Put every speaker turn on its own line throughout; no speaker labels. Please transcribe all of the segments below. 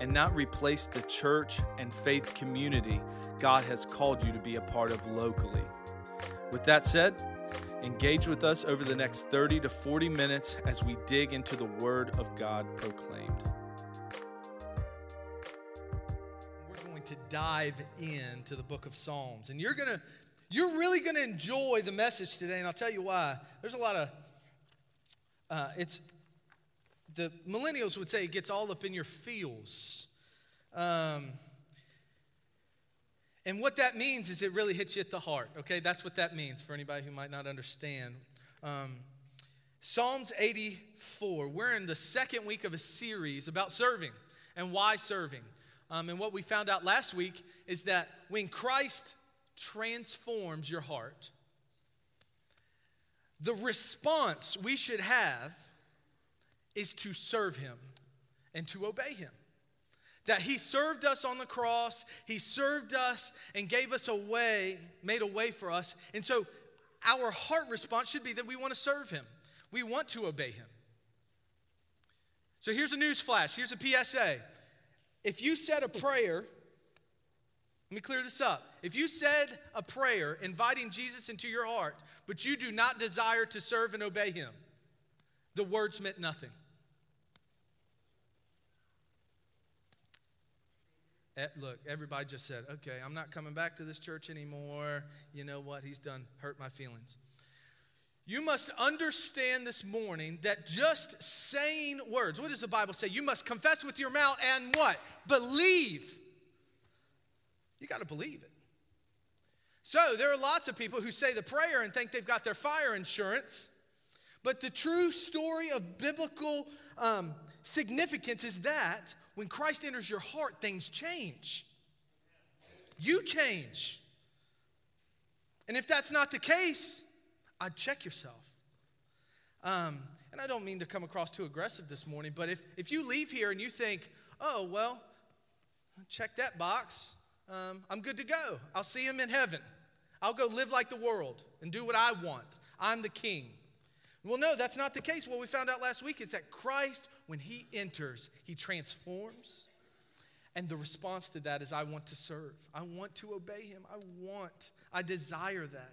and not replace the church and faith community God has called you to be a part of locally. With that said, engage with us over the next 30 to 40 minutes as we dig into the Word of God proclaimed.
We're going to dive into the book of Psalms. And you're going to you're really going to enjoy the message today and I'll tell you why. There's a lot of uh, it's the millennials would say it gets all up in your feels. Um, and what that means is it really hits you at the heart, okay? That's what that means for anybody who might not understand. Um, Psalms 84, we're in the second week of a series about serving and why serving. Um, and what we found out last week is that when Christ transforms your heart, the response we should have is to serve him and to obey him. That he served us on the cross, he served us and gave us a way, made a way for us. And so our heart response should be that we want to serve him, we want to obey him. So here's a news flash, here's a PSA. If you said a prayer, let me clear this up. If you said a prayer inviting Jesus into your heart, but you do not desire to serve and obey him, the words meant nothing. Look, everybody just said, okay, I'm not coming back to this church anymore. You know what? He's done hurt my feelings. You must understand this morning that just saying words, what does the Bible say? You must confess with your mouth and what? Believe. You got to believe it. So there are lots of people who say the prayer and think they've got their fire insurance. But the true story of biblical um, significance is that when Christ enters your heart, things change. You change. And if that's not the case, I'd check yourself. Um, and I don't mean to come across too aggressive this morning, but if, if you leave here and you think, oh, well, check that box, um, I'm good to go. I'll see him in heaven. I'll go live like the world and do what I want. I'm the king. Well, no, that's not the case. What we found out last week is that Christ, when he enters, he transforms. And the response to that is, I want to serve. I want to obey him. I want, I desire that.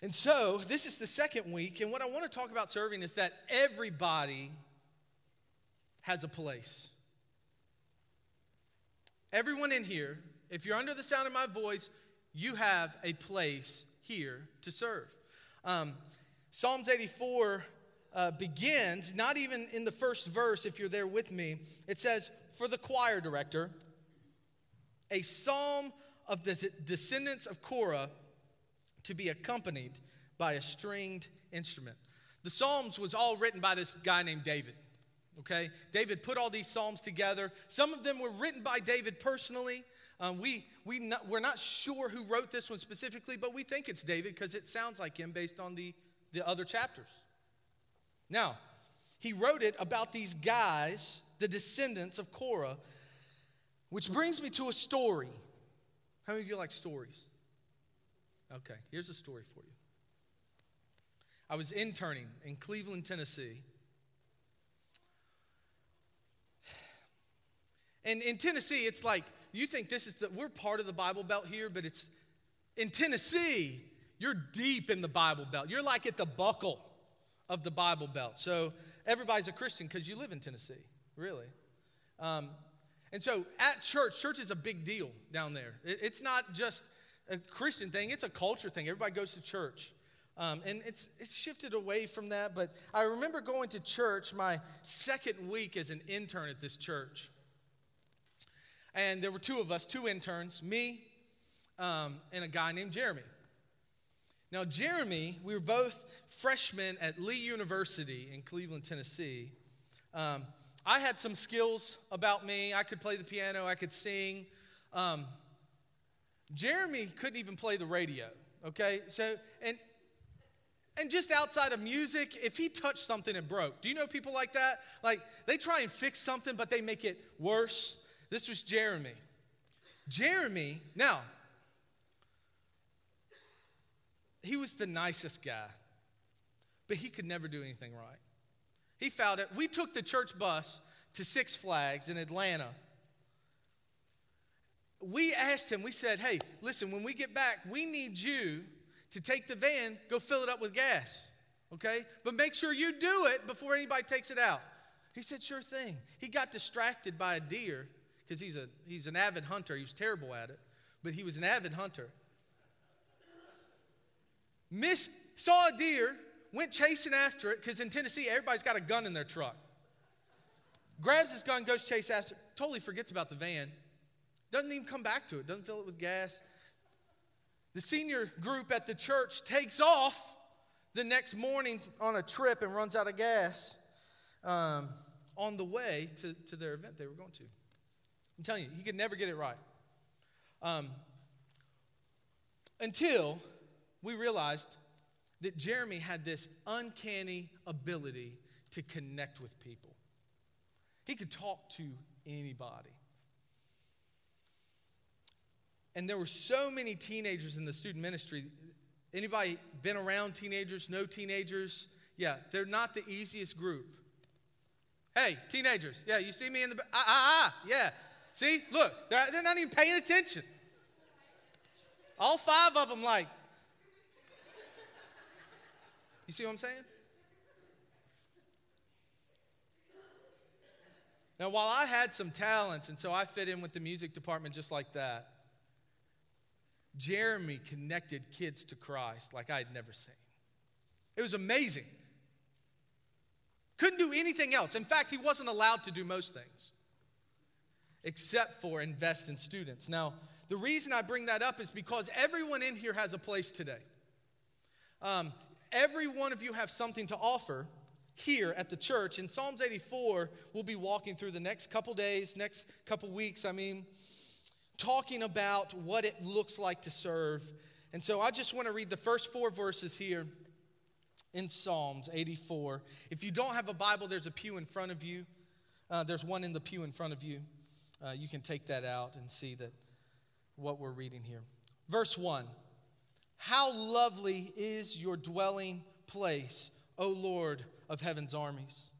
And so, this is the second week. And what I want to talk about serving is that everybody has a place. Everyone in here if you're under the sound of my voice, you have a place here to serve. Um, Psalms 84 uh, begins, not even in the first verse, if you're there with me, it says, For the choir director, a psalm of the descendants of Korah to be accompanied by a stringed instrument. The Psalms was all written by this guy named David. Okay? David put all these Psalms together. Some of them were written by David personally, um, we, we not, we're not sure who wrote this one specifically, but we think it's David because it sounds like him based on the, the other chapters. Now, he wrote it about these guys, the descendants of Korah, which brings me to a story. How many of you like stories? Okay, here's a story for you. I was interning in Cleveland, Tennessee. And in Tennessee, it's like you think this is the, we're part of the Bible Belt here, but it's in Tennessee, you're deep in the Bible Belt. You're like at the buckle of the Bible Belt. So everybody's a Christian because you live in Tennessee, really. Um, and so at church, church is a big deal down there. It, it's not just a Christian thing, it's a culture thing. Everybody goes to church. Um, and it's, it's shifted away from that, but I remember going to church my second week as an intern at this church and there were two of us, two interns, me um, and a guy named Jeremy. Now, Jeremy, we were both freshmen at Lee University in Cleveland, Tennessee. Um, I had some skills about me. I could play the piano, I could sing. Um, Jeremy couldn't even play the radio, okay? So, and and just outside of music, if he touched something it broke, do you know people like that? Like they try and fix something, but they make it worse. This was Jeremy. Jeremy, now, he was the nicest guy, but he could never do anything right. He found it. We took the church bus to Six Flags in Atlanta. We asked him, we said, hey, listen, when we get back, we need you to take the van, go fill it up with gas, okay? But make sure you do it before anybody takes it out. He said, sure thing. He got distracted by a deer because he's, a, he's an avid hunter. He was terrible at it, but he was an avid hunter. Miss, saw a deer, went chasing after it because in Tennessee, everybody's got a gun in their truck. Grabs his gun, goes chase after it, totally forgets about the van. Doesn't even come back to it, doesn't fill it with gas. The senior group at the church takes off the next morning on a trip and runs out of gas um, on the way to, to their event they were going to. I'm telling you, he could never get it right. Um, until we realized that Jeremy had this uncanny ability to connect with people. He could talk to anybody. And there were so many teenagers in the student ministry. Anybody been around teenagers, no teenagers? Yeah, they're not the easiest group. Hey, teenagers, yeah, you see me in the, ah, ah, ah, yeah. See, look, they're, they're not even paying attention. All five of them, like, you see what I'm saying? Now, while I had some talents, and so I fit in with the music department just like that, Jeremy connected kids to Christ like I had never seen. It was amazing. Couldn't do anything else. In fact, he wasn't allowed to do most things except for invest in students. Now, the reason I bring that up is because everyone in here has a place today. Um, every one of you have something to offer here at the church. In Psalms 84, we'll be walking through the next couple days, next couple weeks. I mean, talking about what it looks like to serve. And so I just want to read the first four verses here in Psalms 84. If you don't have a Bible, there's a pew in front of you. Uh, there's one in the pew in front of you. Uh, you can take that out and see that what we're reading here. Verse 1 How lovely is your dwelling place, O Lord of heaven's armies!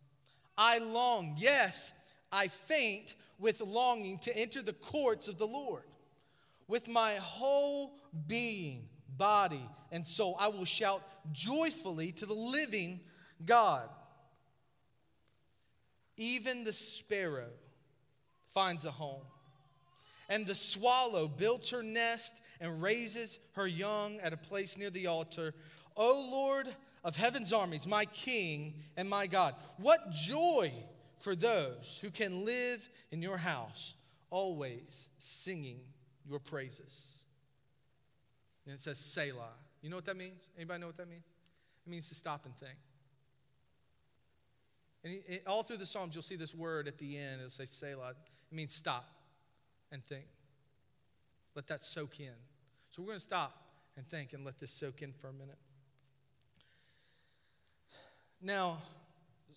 I long, yes, I faint with longing to enter the courts of the Lord. With my whole being, body, and soul, I will shout joyfully to the living God. Even the sparrow finds a home, and the swallow builds her nest and raises her young at a place near the altar. O Lord of heaven's armies, my King and my God, what joy for those who can live in your house, always singing your praises. And it says Selah. You know what that means? Anybody know what that means? It means to stop and think. And all through the Psalms, you'll see this word at the end. It'll say Selah. It means stop and think. Let that soak in. So we're going to stop and think and let this soak in for a minute. Now,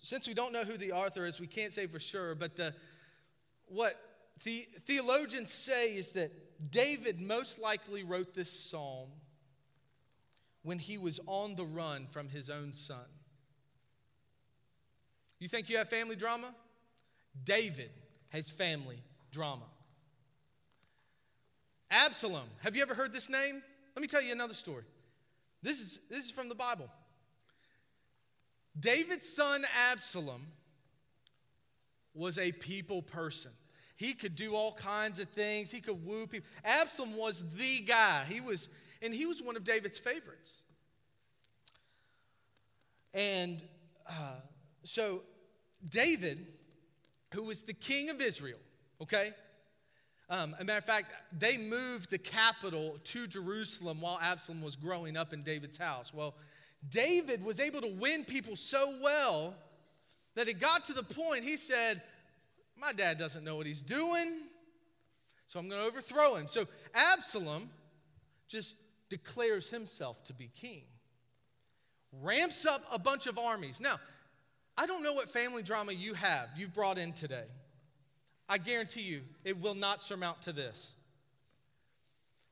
since we don't know who the author is, we can't say for sure, but the, what the, theologians say is that David most likely wrote this psalm when he was on the run from his own son. You think you have family drama? David has family drama. Absalom, have you ever heard this name? Let me tell you another story. This is, this is from the Bible. David's son Absalom was a people person. He could do all kinds of things. He could woo people. Absalom was the guy. He was, and he was one of David's favorites. And uh, so David, who was the king of Israel, okay? Um, a matter of fact, they moved the capital to Jerusalem while Absalom was growing up in David's house. Well, David was able to win people so well that it got to the point he said, my dad doesn't know what he's doing, so I'm going to overthrow him. So Absalom just declares himself to be king, ramps up a bunch of armies. Now, I don't know what family drama you have, you've brought in today. I guarantee you, it will not surmount to this.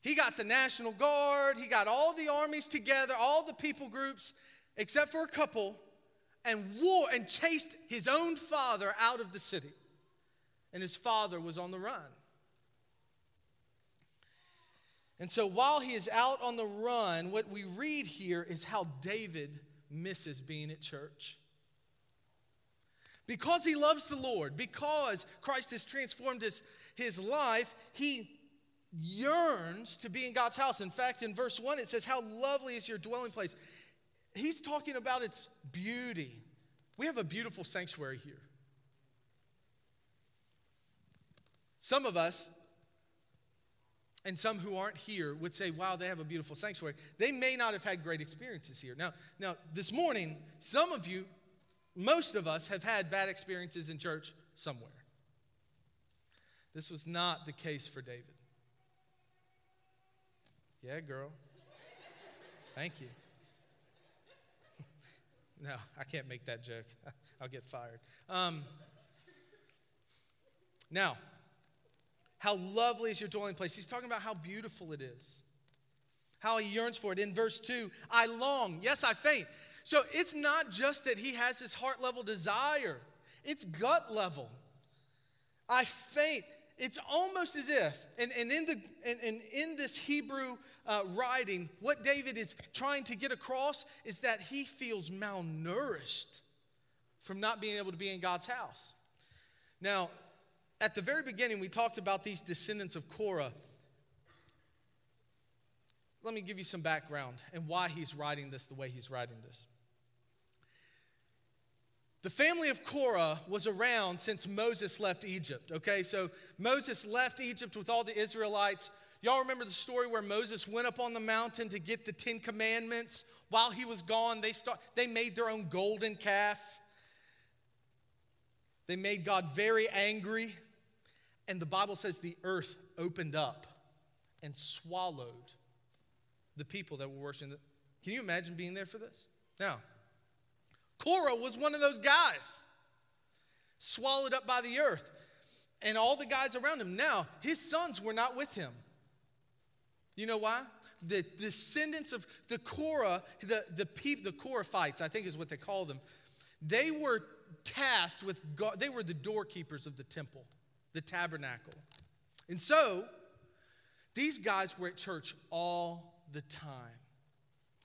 He got the National Guard, he got all the armies together, all the people groups, except for a couple, and war and chased his own father out of the city. And his father was on the run. And so while he is out on the run, what we read here is how David misses being at church. Because he loves the Lord, because Christ has transformed his, his life, he yearns to be in God's house. In fact, in verse 1, it says, How lovely is your dwelling place. He's talking about its beauty. We have a beautiful sanctuary here. Some of us, and some who aren't here, would say, Wow, they have a beautiful sanctuary. They may not have had great experiences here. Now, now this morning, some of you most of us have had bad experiences in church somewhere. This was not the case for David. Yeah, girl. Thank you. no, I can't make that joke. I'll get fired. Um, now, how lovely is your dwelling place? He's talking about how beautiful it is, how he yearns for it. In verse 2, I long, yes, I faint. So it's not just that he has this heart level desire, it's gut level. I faint. It's almost as if, and, and, in, the, and, and in this Hebrew uh, writing, what David is trying to get across is that he feels malnourished from not being able to be in God's house. Now, at the very beginning, we talked about these descendants of Korah let me give you some background and why he's writing this the way he's writing this. The family of Korah was around since Moses left Egypt, okay? So Moses left Egypt with all the Israelites. Y'all remember the story where Moses went up on the mountain to get the 10 commandments? While he was gone, they start they made their own golden calf. They made God very angry, and the Bible says the earth opened up and swallowed the people that were worshiping. Can you imagine being there for this? Now, Korah was one of those guys, swallowed up by the earth, and all the guys around him. Now, his sons were not with him. You know why? The descendants of the Korah, the, the, the Korahites, I think is what they call them, they were tasked with, God, they were the doorkeepers of the temple, the tabernacle. And so, these guys were at church all the time.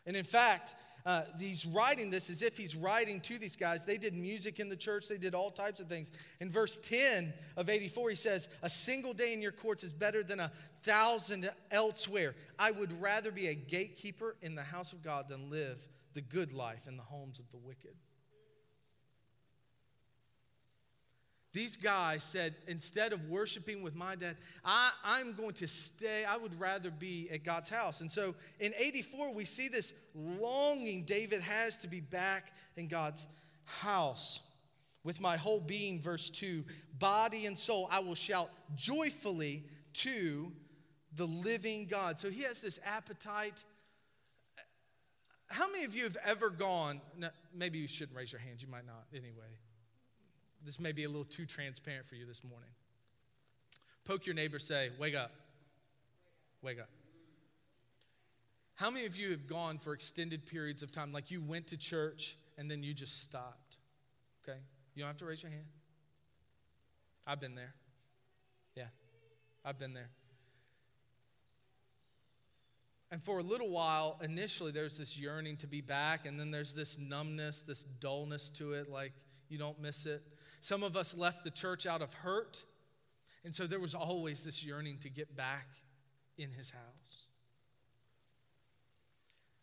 And in fact, uh, he's writing this as if he's writing to these guys. They did music in the church, they did all types of things. In verse 10 of 84, he says, A single day in your courts is better than a thousand elsewhere. I would rather be a gatekeeper in the house of God than live the good life in the homes of the wicked. These guys said, instead of worshiping with my dad, I, I'm going to stay. I would rather be at God's house. And so in 84, we see this longing David has to be back in God's house. With my whole being, verse 2, body and soul, I will shout joyfully to the living God. So he has this appetite. How many of you have ever gone? maybe you shouldn't raise your hand, you might not anyway this may be a little too transparent for you this morning. Poke your neighbor, say, Wake up. Wake up. How many of you have gone for extended periods of time, like you went to church and then you just stopped? Okay? You don't have to raise your hand. I've been there. Yeah, I've been there. And for a little while, initially, there's this yearning to be back, and then there's this numbness, this dullness to it, like you don't miss it. Some of us left the church out of hurt, and so there was always this yearning to get back in his house.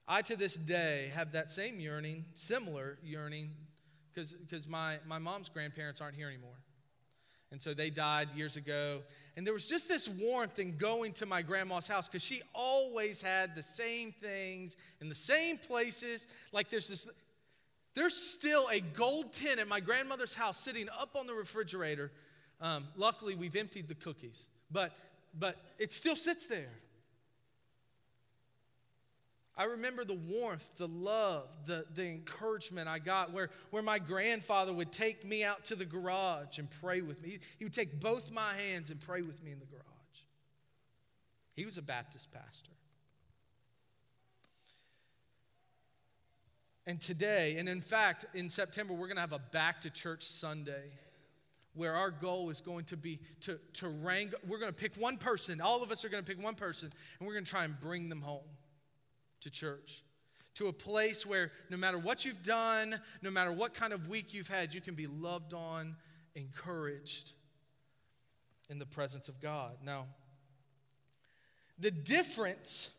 I, to this day, have that same yearning, similar yearning, because my, my mom's grandparents aren't here anymore. And so they died years ago. And there was just this warmth in going to my grandma's house because she always had the same things in the same places. Like there's this there's still a gold tin at my grandmother's house sitting up on the refrigerator Um, luckily, we've emptied the cookies, but, but it still sits there. I remember the warmth, the love, the, the encouragement I got where, where my grandfather would take me out to the garage and pray with me. He would take both my hands and pray with me in the garage. He was a Baptist pastor. And today, and in fact, in September, we're going to have a back to church Sunday where our goal is going to be to, to rank. We're going to pick one person. All of us are going to pick one person, and we're going to try and bring them home to church, to a place where no matter what you've done, no matter what kind of week you've had, you can be loved on, encouraged in the presence of God. Now, the difference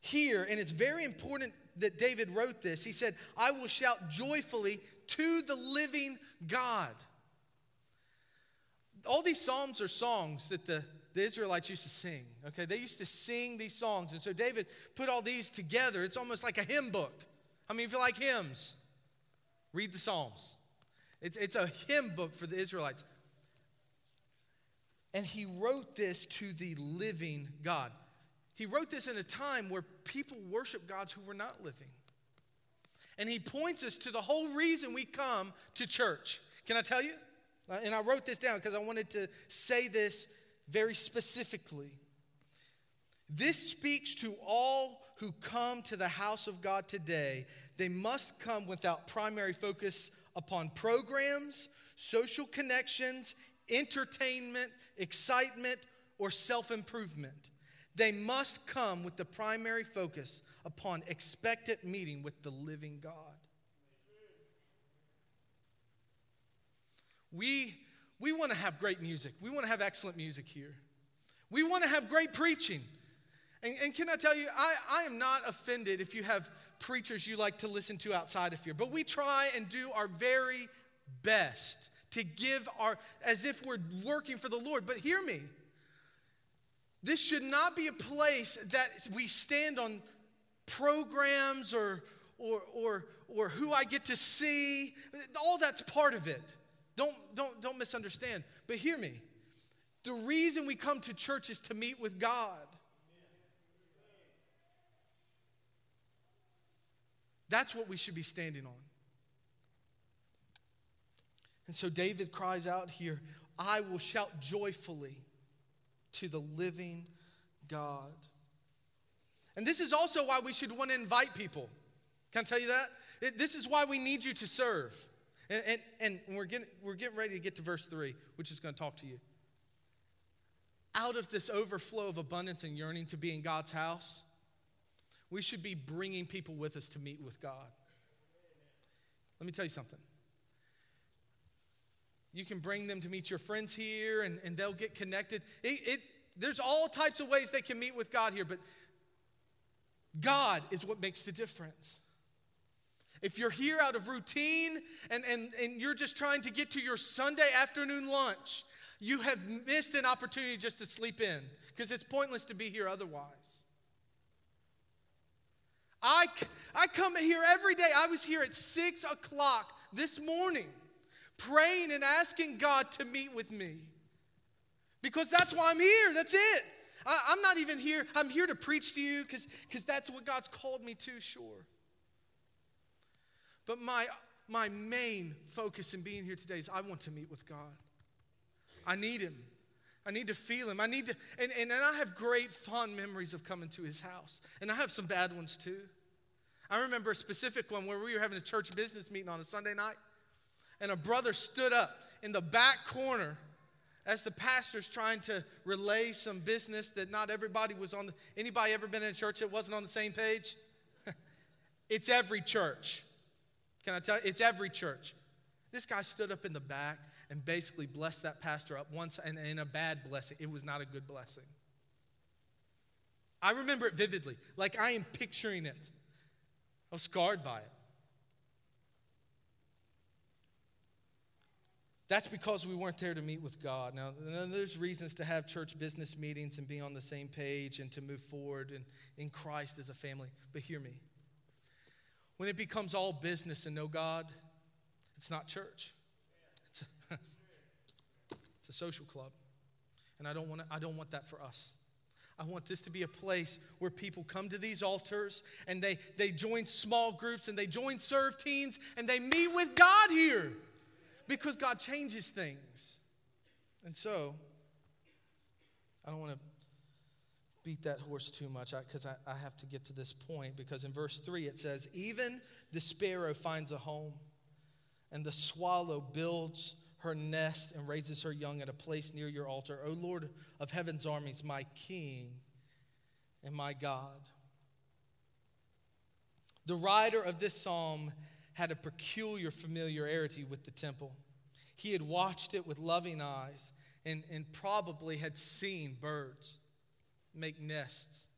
here, and it's very important that David wrote this, he said, I will shout joyfully to the living God. All these psalms are songs that the the Israelites used to sing. Okay, they used to sing these songs. And so David put all these together. It's almost like a hymn book. I mean, if you like hymns, read the Psalms. It's, it's a hymn book for the Israelites. And he wrote this to the living God. He wrote this in a time where people worship gods who were not living. And he points us to the whole reason we come to church. Can I tell you? Uh, and I wrote this down because I wanted to say this very specifically. This speaks to all who come to the house of God today. They must come without primary focus upon programs, social connections, entertainment, excitement, or self improvement. They must come with the primary focus upon expectant meeting with the living God. We we want to have great music. We want to have excellent music here. We want to have great preaching. And, and can I tell you, I, I am not offended if you have preachers you like to listen to outside of here, but we try and do our very best to give our, as if we're working for the Lord. But hear me. This should not be a place that we stand on programs or, or, or, or who I get to see. All that's part of it. Don't, don't, don't misunderstand. But hear me. The reason we come to church is to meet with God. That's what we should be standing on. And so David cries out here, I will shout joyfully to the living God. And this is also why we should want to invite people. Can I tell you that? This is why we need you to serve. And, and, and we're, getting, we're getting ready to get to verse 3, which is going to talk to you. Out of this overflow of abundance and yearning to be in God's house, we should be bringing people with us to meet with God. Let me tell you something. You can bring them to meet your friends here and, and they'll get connected. It, it, there's all types of ways they can meet with God here, but God is what makes the difference. If you're here out of routine and, and, and you're just trying to get to your Sunday afternoon lunch, you have missed an opportunity just to sleep in because it's pointless to be here otherwise. I, I come here every day. I was here at 6 o'clock this morning praying and asking God to meet with me because that's why I'm here. That's it. I, am not even here. I'm here to preach to you because that's what God's called me to, sure. But my, my main focus in being here today is I want to meet with God. I need Him. I need to feel Him. I need to, and, and, and I have great fond memories of coming to His house. And I have some bad ones too. I remember a specific one where we were having a church business meeting on a Sunday night, and a brother stood up in the back corner as the pastor's trying to relay some business that not everybody was on. The, anybody ever been in a church that wasn't on the same page? it's every church. Can I tell you? It's every church. This guy stood up in the back and basically blessed that pastor up once and in a bad blessing. It was not a good blessing. I remember it vividly, like I am picturing it. I was scarred by it. That's because we weren't there to meet with God. Now, there's reasons to have church business meetings and be on the same page and to move forward in, in Christ as a family. But hear me. When it becomes all business and no God, it's not church. It's a, it's a social club. And I don't want, to, I don't want that for us. I want this to be a place where people come to these altars and they, they join small groups and they join serve teams and they meet with God here because God changes things. And so, I don't want to beat that horse too much because I, I, I have to get to this point because in verse 3 it says, Even the sparrow finds a home, and the swallow builds her nest and raises her young at a place near your altar. O Lord of heaven's armies, my King and my God. The writer of this psalm had a peculiar familiarity with the temple. He had watched it with loving eyes and, and probably had seen birds make nests.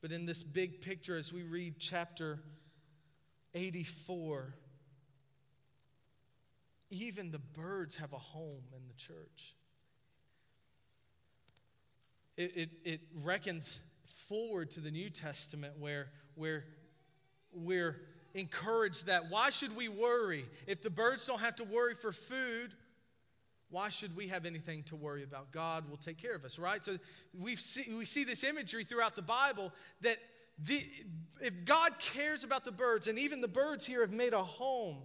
But in this big picture, as we read chapter 84, even the birds have a home in the church. It, it, it reckons forward to the New Testament where, where we're encouraged that why should we worry? If the birds don't have to worry for food, why should we have anything to worry about? God will take care of us, right? So we see, we see this imagery throughout the Bible that the, if God cares about the birds, and even the birds here have made a home,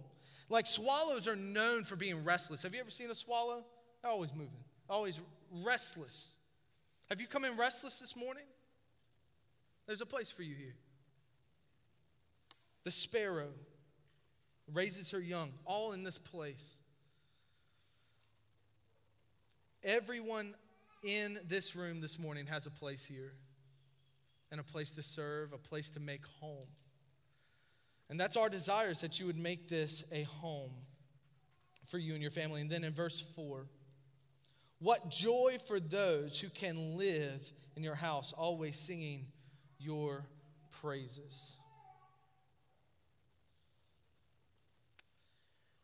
like swallows are known for being restless. Have you ever seen a swallow? They're always moving, always restless. Have you come in restless this morning? There's a place for you here. The sparrow raises her young, all in this place. Everyone in this room this morning has a place here, and a place to serve, a place to make home. And that's our desire is that you would make this a home for you and your family. And then in verse 4, what joy for those who can live in your house, always singing your praises.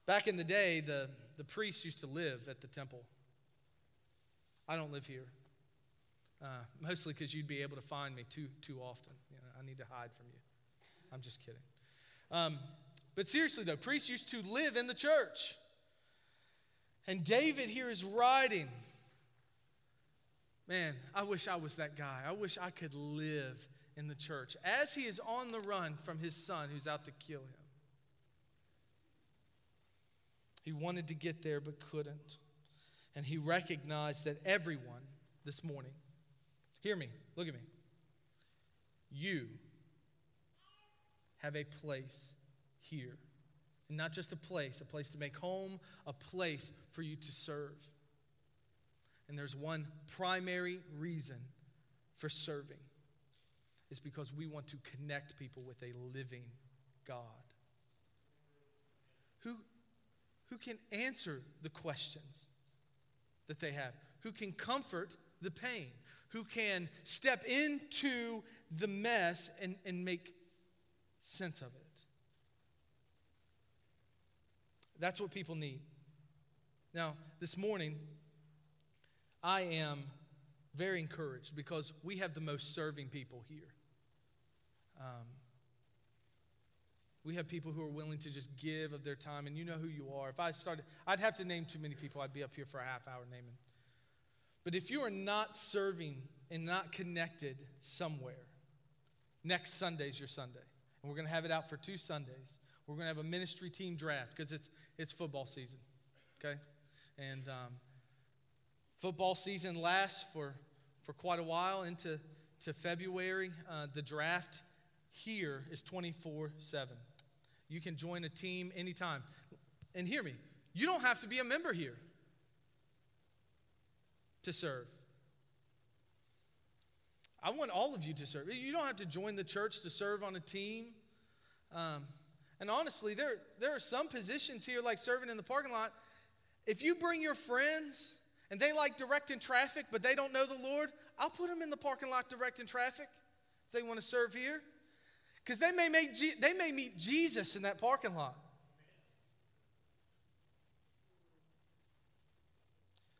Back in the day, the, the priests used to live at the temple. I don't live here, uh, mostly because you'd be able to find me too, too often. You know, I need to hide from you. I'm just kidding. Um, but seriously, though, priests used to live in the church. And David here is writing, Man, I wish I was that guy. I wish I could live in the church as he is on the run from his son who's out to kill him. He wanted to get there but couldn't. And he recognized that everyone this morning, hear me, look at me, you have a place here. And not just a place, a place to make home, a place for you to serve. And there's one primary reason for serving is because we want to connect people with a living God. Who, who can answer the questions that they have? Who can comfort the pain? Who can step into the mess and, and make sense of it. That's what people need. Now, this morning, I am very encouraged because we have the most serving people here. Um, we have people who are willing to just give of their time, and you know who you are. If I started, I'd have to name too many people. I'd be up here for a half hour naming. But if you are not serving and not connected somewhere, next Sunday's your Sunday. And we're going to have it out for two Sundays. We're going to have a ministry team draft because it's, it's football season. Okay? And um, football season lasts for, for quite a while into to February. Uh, the draft here is 24 7. You can join a team anytime. And hear me, you don't have to be a member here to serve. I want all of you to serve. You don't have to join the church to serve on a team. Um, and honestly, there, there are some positions here, like serving in the parking lot. If you bring your friends and they like directing traffic, but they don't know the Lord, I'll put them in the parking lot directing traffic if they want to serve here. Because they, may make they may meet Jesus in that parking lot.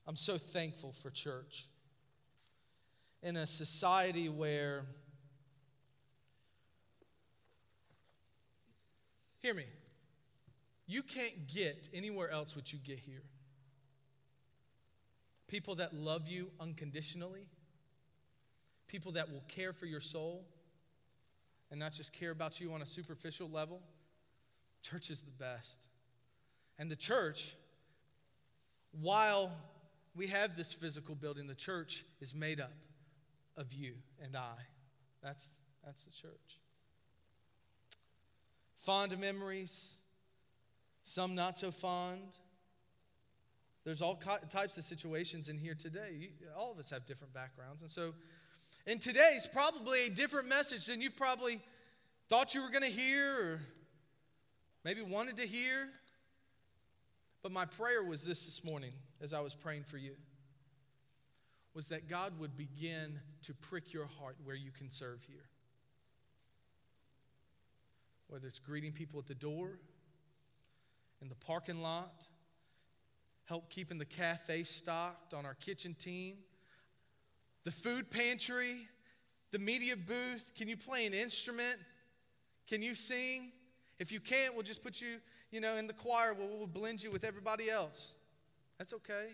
I'm so thankful for church in a society where, hear me, You can't get anywhere else what you get here. People that love you unconditionally, people that will care for your soul and not just care about you on a superficial level. Church is the best. And the church, while we have this physical building, the church is made up of you and I. That's, that's the church. Fond memories, some not so fond. There's all types of situations in here today. All of us have different backgrounds. And so, and today's probably a different message than you've probably thought you were going to hear or maybe wanted to hear. But my prayer was this this morning as I was praying for you was that God would begin to prick your heart where you can serve here. Whether it's greeting people at the door, in the parking lot, help keeping the cafe stocked on our kitchen team, the food pantry, the media booth. Can you play an instrument? Can you sing? If you can't, we'll just put you, you know, in the choir. We'll, we'll blend you with everybody else. That's okay.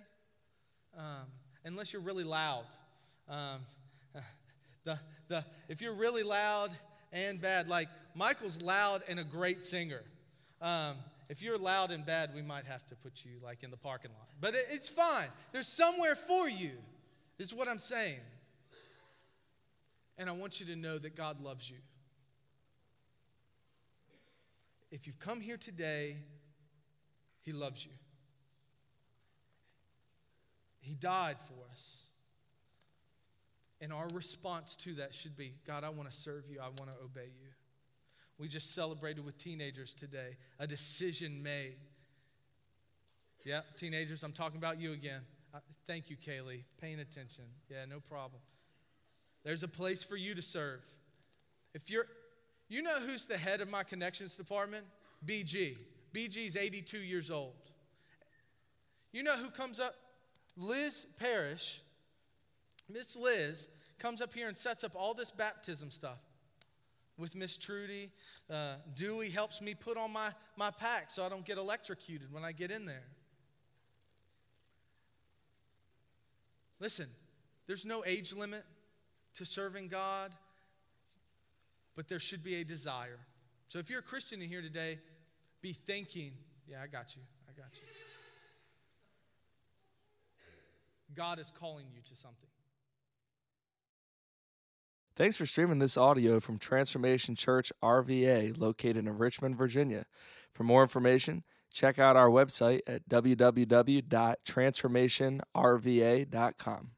Um, unless you're really loud. Um, the, the, if you're really loud and bad, like Michael's loud and a great singer. Um, if you're loud and bad, we might have to put you like in the parking lot. But it, it's fine. There's somewhere for you, is what I'm saying. And I want you to know that God loves you. If you've come here today, He loves you. He died for us. And our response to that should be God, I want to serve you, I want to obey you. We just celebrated with teenagers today a decision made. Yeah, teenagers, I'm talking about you again. Thank you, Kaylee. Paying attention. Yeah, no problem. There's a place for you to serve. If you're, you know who's the head of my connections department? BG. BG's 82 years old. You know who comes up? Liz Parrish, Miss Liz, comes up here and sets up all this baptism stuff with Miss Trudy. Uh, Dewey helps me put on my, my pack so I don't get electrocuted when I get in there. Listen, there's no age limit to serving God, but there should be a desire. So if you're a Christian in here today, be thinking, yeah, I got you. I got you. God is calling you to something.
Thanks for streaming this audio from Transformation Church RVA, located in Richmond, Virginia. For more information, check out our website at www.transformationrva.com.